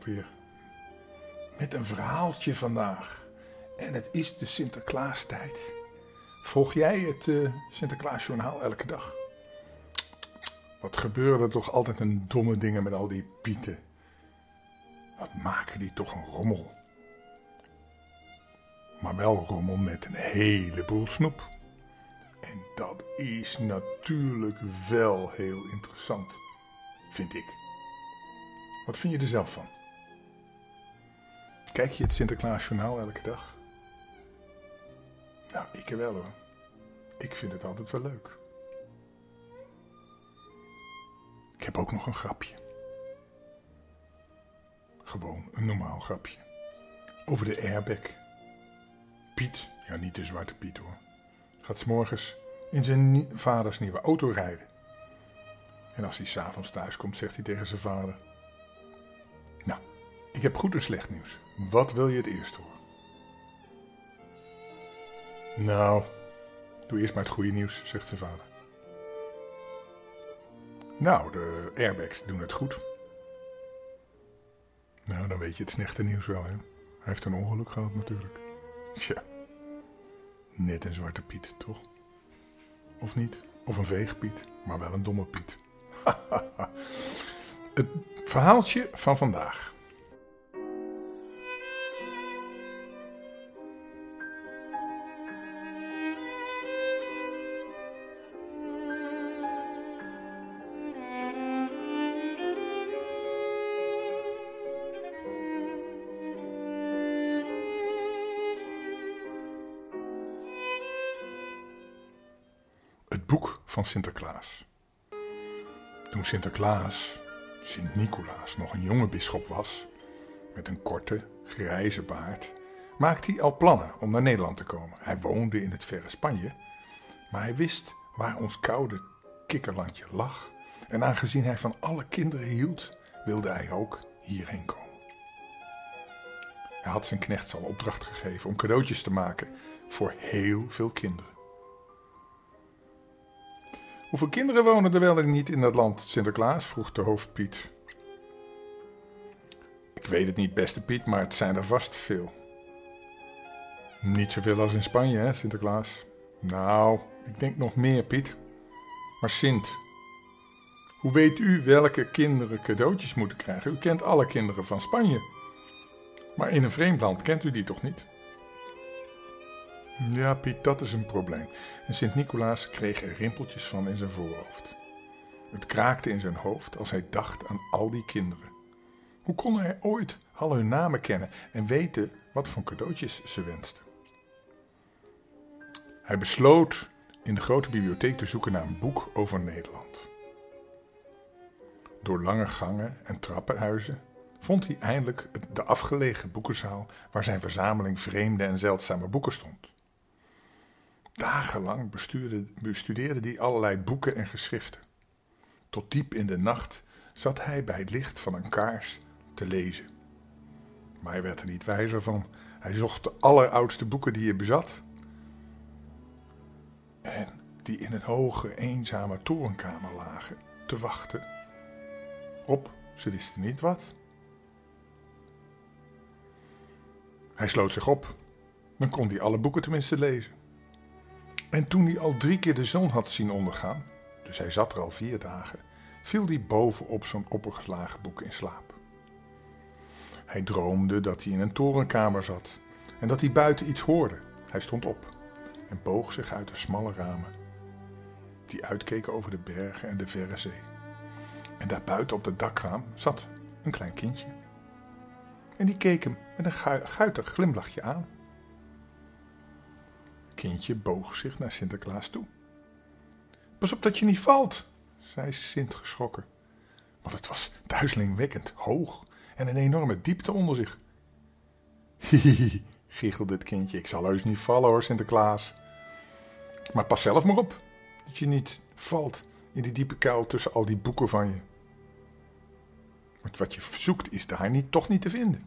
Weer. Met een verhaaltje vandaag. En het is de Sinterklaastijd. Volg jij het uh, Sinterklaasjournaal elke dag? Wat gebeuren er toch altijd een domme dingen met al die pieten. Wat maken die toch een rommel. Maar wel rommel met een heleboel snoep. En dat is natuurlijk wel heel interessant, vind ik. Wat vind je er zelf van? Kijk je het Sinterklaasjournaal elke dag? Nou, ik wel hoor. Ik vind het altijd wel leuk. Ik heb ook nog een grapje. Gewoon een normaal grapje. Over de airbag. Piet, ja niet de zwarte Piet hoor, gaat s'morgens in zijn vaders nieuwe auto rijden. En als hij s'avonds thuis komt, zegt hij tegen zijn vader: Nou, ik heb goed en slecht nieuws. Wat wil je het eerst horen? Nou, doe eerst maar het goede nieuws, zegt zijn vader. Nou, de airbags doen het goed. Nou, dan weet je het slechte nieuws wel, hè. Hij heeft een ongeluk gehad natuurlijk. Tja, net een zwarte Piet, toch? Of niet? Of een veegpiet, maar wel een domme Piet. het verhaaltje van vandaag. Het boek van Sinterklaas. Toen Sinterklaas, Sint-Nicolaas, nog een jonge bisschop was, met een korte, grijze baard, maakte hij al plannen om naar Nederland te komen. Hij woonde in het verre Spanje, maar hij wist waar ons koude kikkerlandje lag. En aangezien hij van alle kinderen hield, wilde hij ook hierheen komen. Hij had zijn knechts al opdracht gegeven om cadeautjes te maken voor heel veel kinderen. Hoeveel kinderen wonen er wel niet in dat land, Sinterklaas? vroeg de hoofdpiet. Ik weet het niet, beste Piet, maar het zijn er vast veel. Niet zoveel als in Spanje, hè, Sinterklaas? Nou, ik denk nog meer, Piet. Maar Sint, hoe weet u welke kinderen cadeautjes moeten krijgen? U kent alle kinderen van Spanje. Maar in een vreemd land kent u die toch niet? Ja, Piet, dat is een probleem. En Sint-Nicolaas kreeg er rimpeltjes van in zijn voorhoofd. Het kraakte in zijn hoofd als hij dacht aan al die kinderen. Hoe kon hij ooit al hun namen kennen en weten wat voor cadeautjes ze wensten? Hij besloot in de grote bibliotheek te zoeken naar een boek over Nederland. Door lange gangen en trappenhuizen vond hij eindelijk de afgelegen boekenzaal waar zijn verzameling vreemde en zeldzame boeken stond. Dagenlang bestudeerde hij allerlei boeken en geschriften. Tot diep in de nacht zat hij bij het licht van een kaars te lezen. Maar hij werd er niet wijzer van. Hij zocht de alleroudste boeken die hij bezat. En die in een hoge, eenzame torenkamer lagen, te wachten op, ze wisten niet wat. Hij sloot zich op. Dan kon hij alle boeken tenminste lezen. En toen hij al drie keer de zon had zien ondergaan, dus hij zat er al vier dagen, viel hij boven op zo'n oppergeslagen boek in slaap. Hij droomde dat hij in een torenkamer zat en dat hij buiten iets hoorde. Hij stond op en boog zich uit de smalle ramen die uitkeken over de bergen en de verre zee. En daar buiten op het dakraam zat een klein kindje. En die keek hem met een guitig glimlachje aan kindje boog zich naar Sinterklaas toe. Pas op dat je niet valt, zei Sint geschrokken. Want het was duizelingwekkend hoog en een enorme diepte onder zich. Hihihi, giechelde het kindje. Ik zal heus niet vallen hoor, Sinterklaas. Maar pas zelf maar op, dat je niet valt in die diepe kuil tussen al die boeken van je. Want wat je zoekt is daar niet, toch niet te vinden.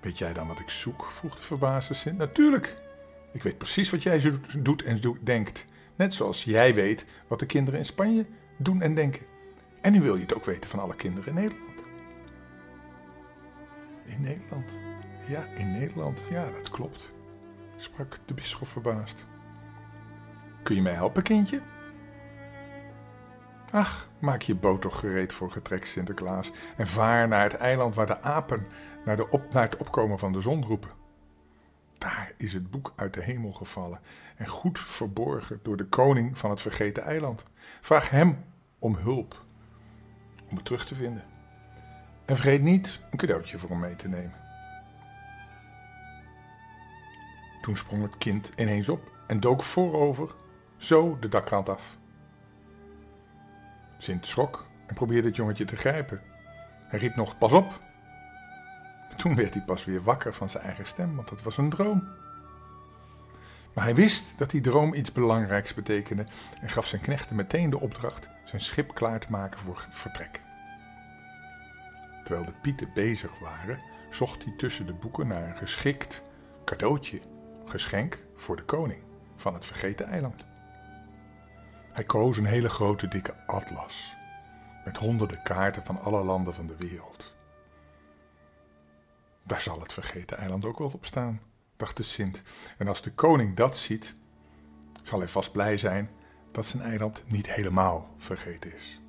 Weet jij dan wat ik zoek? vroeg de verbaasde Sint. Natuurlijk, ik weet precies wat jij doet en denkt. Net zoals jij weet wat de kinderen in Spanje doen en denken. En nu wil je het ook weten van alle kinderen in Nederland. In Nederland? Ja, in Nederland. Ja, dat klopt, sprak de bisschop verbaasd. Kun je mij helpen, kindje? Ach, maak je boot toch gereed voor getrek Sinterklaas en vaar naar het eiland waar de apen naar, de naar het opkomen van de zon roepen. Is het boek uit de hemel gevallen en goed verborgen door de koning van het vergeten eiland. Vraag hem om hulp om het terug te vinden. En vergeet niet een cadeautje voor hem mee te nemen. Toen sprong het kind ineens op en dook voorover, zo de dakrand af. Sint schrok en probeerde het jongetje te grijpen. Hij riep nog: Pas op! Toen werd hij pas weer wakker van zijn eigen stem, want dat was een droom. Maar hij wist dat die droom iets belangrijks betekende en gaf zijn knechten meteen de opdracht zijn schip klaar te maken voor vertrek. Terwijl de pieten bezig waren, zocht hij tussen de boeken naar een geschikt cadeautje, geschenk voor de koning van het vergeten eiland. Hij koos een hele grote dikke atlas met honderden kaarten van alle landen van de wereld. Daar zal het vergeten eiland ook wel op staan, dacht de Sint. En als de koning dat ziet, zal hij vast blij zijn dat zijn eiland niet helemaal vergeten is.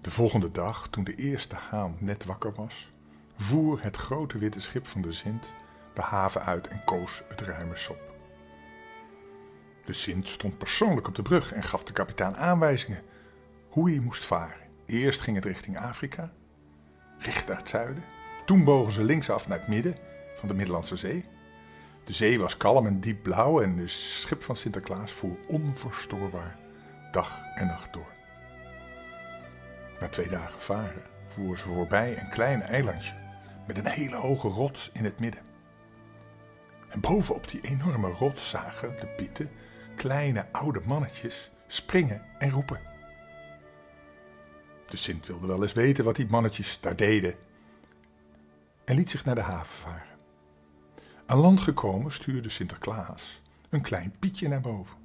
De volgende dag, toen de eerste haan net wakker was, voer het grote witte schip van de Sint de haven uit en koos het ruime sop. De Sint stond persoonlijk op de brug en gaf de kapitein aanwijzingen hoe hij moest varen. Eerst ging het richting Afrika, richt naar het zuiden. Toen bogen ze linksaf naar het midden van de Middellandse Zee. De zee was kalm en diep blauw en het schip van Sinterklaas voer onverstoorbaar dag en nacht door. Na twee dagen varen voeren ze voorbij een klein eilandje met een hele hoge rots in het midden. En bovenop die enorme rots zagen de pieten kleine oude mannetjes springen en roepen. De Sint wilde wel eens weten wat die mannetjes daar deden en liet zich naar de haven varen. Aan land gekomen stuurde Sinterklaas een klein Pietje naar boven.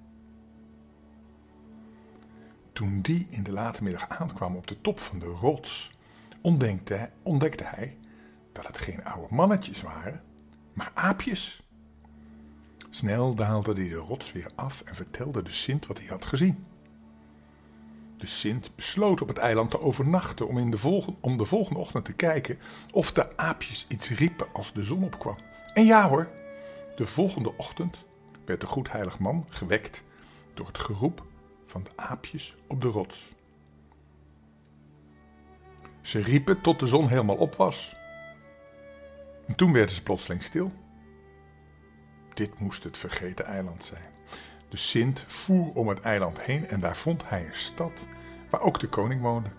Toen die in de late middag aankwam op de top van de rots, ontdekte, ontdekte hij dat het geen oude mannetjes waren, maar aapjes. Snel daalde hij de rots weer af en vertelde de Sint wat hij had gezien. De Sint besloot op het eiland te overnachten om, in de volgende, om de volgende ochtend te kijken of de aapjes iets riepen als de zon opkwam. En ja hoor, de volgende ochtend werd de goedheilig man gewekt door het geroep van de aapjes op de rots. Ze riepen tot de zon helemaal op was. En toen werden ze plotseling stil. Dit moest het vergeten eiland zijn. De Sint voer om het eiland heen en daar vond hij een stad waar ook de koning woonde.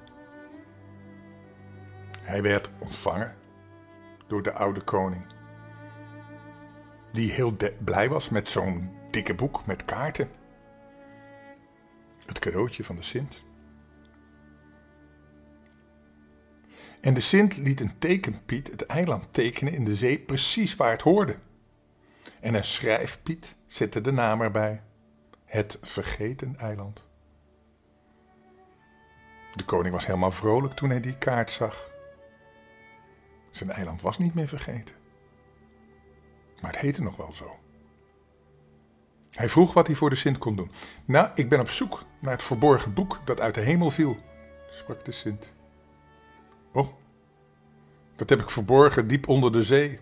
Hij werd ontvangen door de oude koning, die heel blij was met zo'n dikke boek met kaarten. Het cadeautje van de Sint. En de Sint liet een tekenpiet het eiland tekenen in de zee precies waar het hoorde. En een schrijfpiet zette de naam erbij. Het vergeten eiland. De koning was helemaal vrolijk toen hij die kaart zag. Zijn eiland was niet meer vergeten. Maar het heette nog wel zo. Hij vroeg wat hij voor de Sint kon doen. Nou, ik ben op zoek naar het verborgen boek dat uit de hemel viel, sprak de Sint. Oh, dat heb ik verborgen diep onder de zee.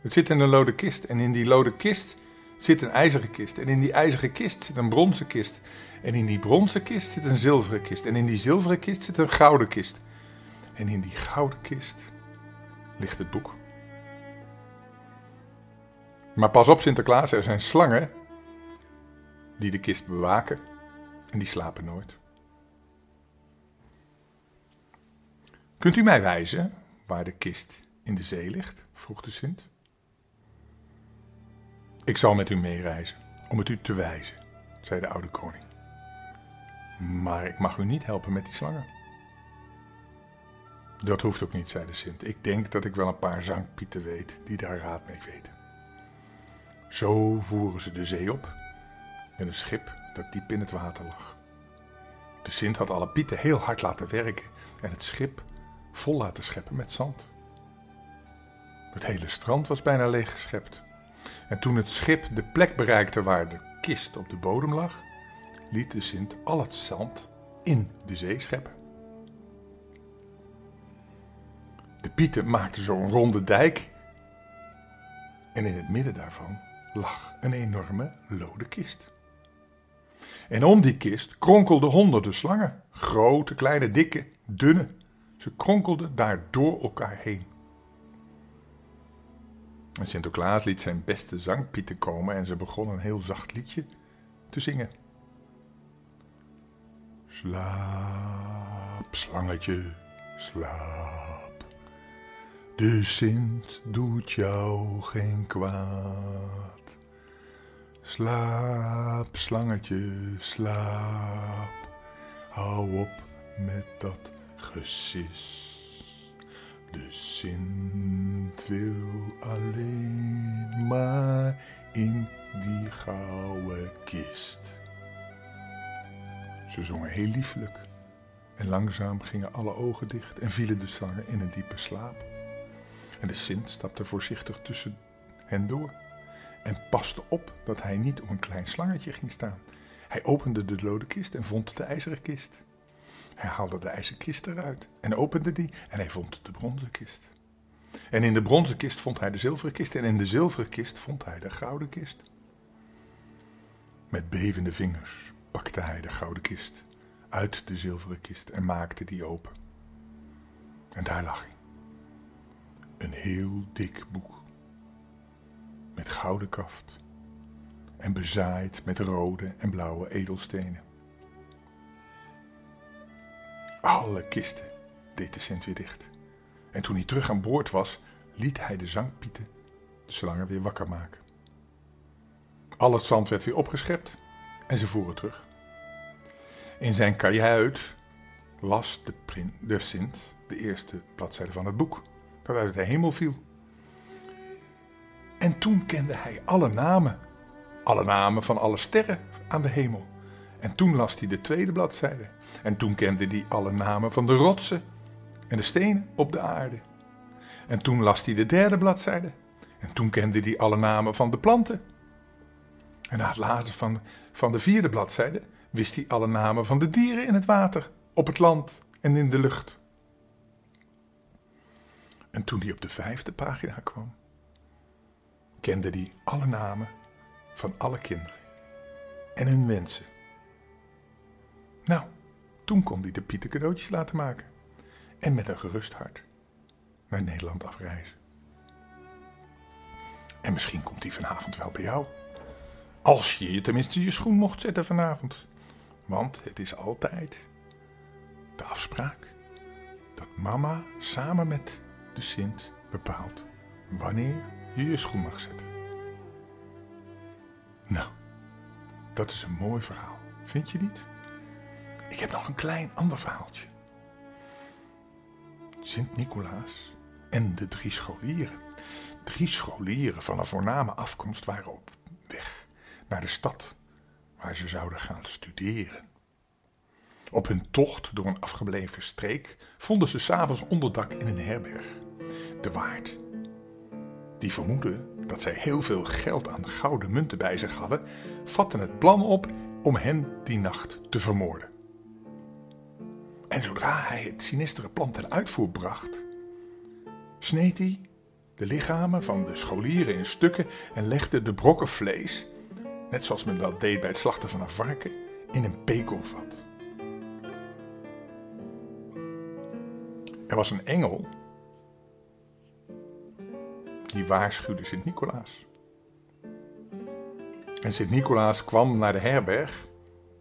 Het zit in een lode kist en in die lode kist zit een ijzeren kist. En in die ijzeren kist zit een bronzen kist. En in die bronzen kist zit een zilveren kist. En in die zilveren kist zit een gouden kist. En in die gouden kist ligt het boek. Maar pas op Sinterklaas, er zijn slangen die de kist bewaken en die slapen nooit. Kunt u mij wijzen waar de kist in de zee ligt? vroeg de Sint. Ik zal met u meereizen, om het u te wijzen, zei de oude koning. Maar ik mag u niet helpen met die slangen. Dat hoeft ook niet, zei de Sint. Ik denk dat ik wel een paar zangpieten weet die daar raad mee weten. Zo voeren ze de zee op met een schip dat diep in het water lag. De Sint had alle pieten heel hard laten werken en het schip vol laten scheppen met zand. Het hele strand was bijna leeggeschept. En toen het schip de plek bereikte waar de kist op de bodem lag, liet de Sint al het zand in de zee scheppen. De pieten maakten zo'n ronde dijk en in het midden daarvan lag een enorme lode kist. En om die kist kronkelden honderden slangen, grote, kleine, dikke, dunne. Ze kronkelden daar door elkaar heen. En Sinterklaas liet zijn beste zangpieten komen en ze begonnen een heel zacht liedje te zingen. Slaap, slangetje, slaap. De Sint doet jou geen kwaad. Slaap, slangetje, slaap. Hou op met dat gesis. De Sint wil alleen maar in die gouden kist. Ze zongen heel lieflijk en langzaam gingen alle ogen dicht en vielen de slangen in een diepe slaap. En de Sint stapte voorzichtig tussen hen door en paste op dat hij niet op een klein slangetje ging staan. Hij opende de lode kist en vond de ijzeren kist. Hij haalde de ijzeren kist eruit en opende die en hij vond de bronzen kist. En in de bronzen kist vond hij de zilveren kist en in de zilveren kist vond hij de gouden kist. Met bevende vingers pakte hij de gouden kist uit de zilveren kist en maakte die open. En daar lag hij. Een heel dik boek. Met gouden kaft. En bezaaid met rode en blauwe edelstenen. Alle kisten deed de Sint weer dicht. En toen hij terug aan boord was, liet hij de zangpieten de slangen weer wakker maken. Al het zand werd weer opgeschept en ze voeren terug. In zijn kajuit las de, prin, de Sint de eerste bladzijde van het boek, dat uit de hemel viel. En toen kende hij alle namen, alle namen van alle sterren aan de hemel. En toen las hij de tweede bladzijde. En toen kende hij alle namen van de rotsen en de stenen op de aarde. En toen las hij de derde bladzijde. En toen kende hij alle namen van de planten. En na het lazen van, van de vierde bladzijde wist hij alle namen van de dieren in het water, op het land en in de lucht. En toen hij op de vijfde pagina kwam, kende hij alle namen van alle kinderen en hun wensen. Nou, toen kon hij de Pieter cadeautjes laten maken en met een gerust hart naar Nederland afreizen. En misschien komt hij vanavond wel bij jou. Als je je tenminste je schoen mocht zetten vanavond. Want het is altijd de afspraak dat mama samen met de Sint bepaalt wanneer je je schoen mag zetten. Nou, dat is een mooi verhaal. Vind je niet? Ik heb nog een klein ander verhaaltje. Sint-Nicolaas en de drie scholieren. Drie scholieren van een voorname afkomst waren op weg naar de stad waar ze zouden gaan studeren. Op hun tocht door een afgebleven streek vonden ze s'avonds onderdak in een herberg. De waard, die vermoedde dat zij heel veel geld aan gouden munten bij zich hadden, vatte het plan op om hen die nacht te vermoorden. En zodra hij het sinistere plan ten uitvoer bracht, sneed hij de lichamen van de scholieren in stukken en legde de brokken vlees, net zoals men dat deed bij het slachten van een varken, in een pekelvat. Er was een engel die waarschuwde Sint-Nicolaas. En Sint-Nicolaas kwam naar de herberg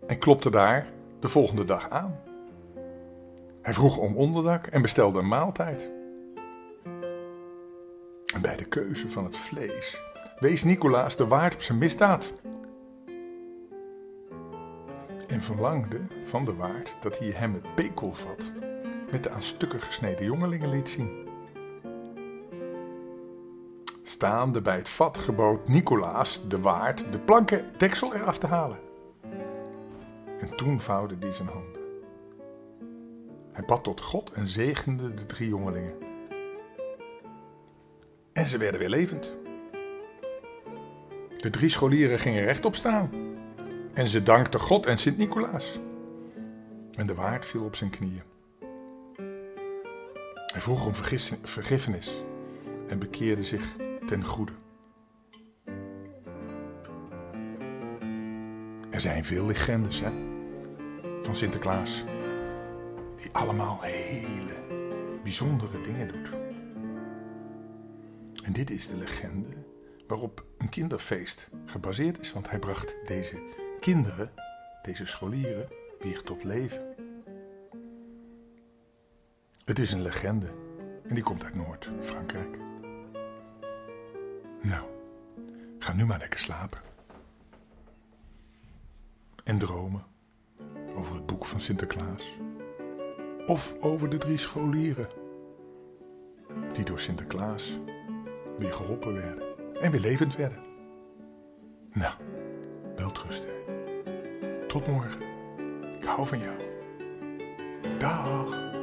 en klopte daar de volgende dag aan. Hij vroeg om onderdak en bestelde een maaltijd. En bij de keuze van het vlees wees Nicolaas de waard op zijn misdaad. En verlangde van de waard dat hij hem het pekelvat met de aan stukken gesneden jongelingen liet zien. Staande bij het vat gebood Nicolaas de waard de planken deksel eraf te halen. En toen vouwde hij zijn handen Hij bad tot God en zegende de drie jongelingen. En ze werden weer levend. De drie scholieren gingen rechtop staan. En ze dankten God en Sint-Nicolaas. En de waard viel op zijn knieën. Hij vroeg om vergiffenis en bekeerde zich ten goede. Er zijn veel legendes hè, van Sinterklaas, die allemaal hele bijzondere dingen doet. En dit is de legende waarop een kinderfeest gebaseerd is, want hij bracht deze kinderen, deze scholieren, weer tot leven. Het is een legende en die komt uit Noord-Frankrijk. Nou, ga nu maar lekker slapen. En dromen over het boek van Sinterklaas. Of over de drie scholieren die door Sinterklaas weer geholpen werden en weer levend werden. Nou, welterusten. Tot morgen. Ik hou van jou. Dag.